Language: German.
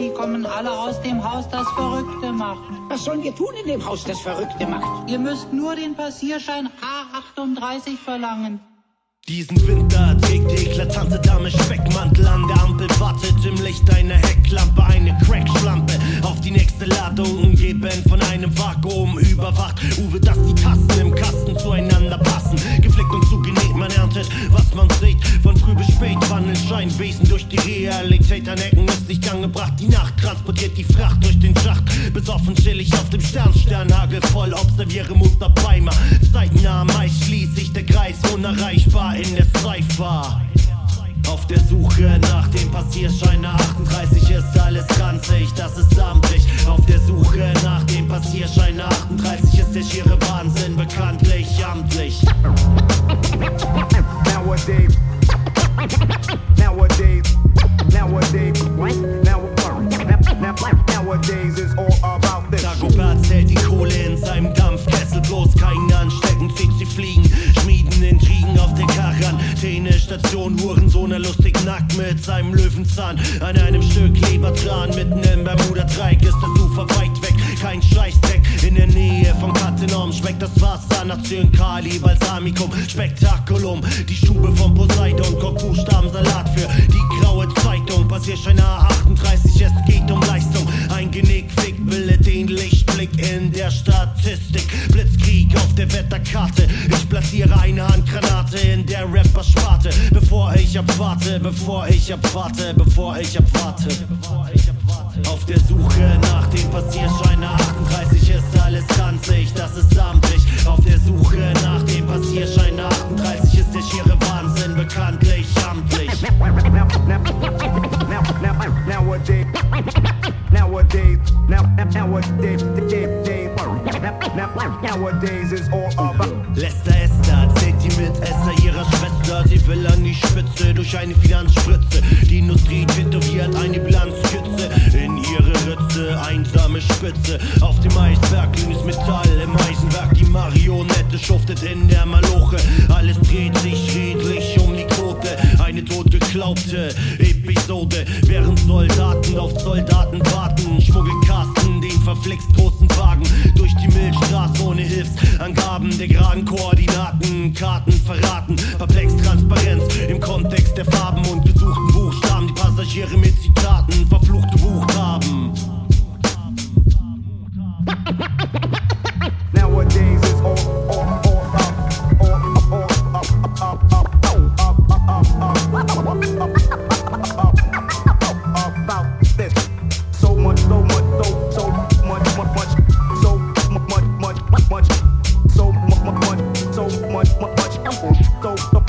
Die kommen alle aus dem Haus, das Verrückte macht. Was sollen wir tun in dem Haus, das Verrückte macht? Ihr müsst nur den Passierschein H38 verlangen. Diesen Winter trägt die eklatante Dame Speckmantel an der Ampel, wartet im Licht einer Hecklampe, eine Crackschlampe auf die nächste Ladung, umgeben von einem Vakuum überwacht. Uwe, wandeln Scheinwesen durch die Realität, an Ecken ist nicht angebracht, die Nacht transportiert die Fracht durch den Schacht, besoffen chill ich auf dem Sternsternhagel voll, observiere Mutter Beimer, zeitnah meist schließt sich der Kreis unerreichbar in der Cypher. Auf der Suche nach dem Passierschein 38 ist alles ranzig, das ist amtlich. Auf der Suche nach dem Passierschein 38 ist der schiere Wahnsinn bekanntlich amtlich. Nowadays, der Quarantänestation, Hurensohn, lustig nackt mit seinem Löwenzahn. An einem Stück Lebertran, mitten im Bermuda-Dreieck ist das Ufer weit weg, kein Scheißdreck. In der Nähe vom Katenom schmeckt das Wasser nach Zyankali, Balsamikum, Spektakulum. Die Stube vom Poseidon, kocht Buchstabensalat für die graue Zeitung. Passierschein A38, es geht um Leistung. Ein Genickfick bildet den Lichtblick in der Statistik. Blitzkrieg auf der Wetterkarte. Ich platziere eine ich abwarte, bevor ich abwarte, bevor ich abwarte. Auf der Suche nach dem Passierschein 38 ist alles ranzig, das ist amtlich. Auf der Suche nach dem Passierschein 38 ist der schiere Wahnsinn bekanntlich amtlich. Nowadays, nowadays, now, nowadays, nowadays is all about. Lester Esther zählt die Mitesser ihrer Schwester. Sie will an die Spitze durch eine Finanzspritze. Die Industrie tätowiert eine Bilanzskizze in ihre Ritze. Einsame Spitze auf dem Eisberg, grünes Metall im Eisenwerk. Die Marionette schuftet in der Maloche. Alles dreht sich redlich um die Quote. Eine totgeglaubte Episode, während Soldaten auf Soldaten warten. Schmuggelkasten, den verflixt großen Wagen durch die Milchstraße ohne Hilfsangaben der geraden Koordinaten. Karten verraten, perplex Transparenz so much, much, so, so, so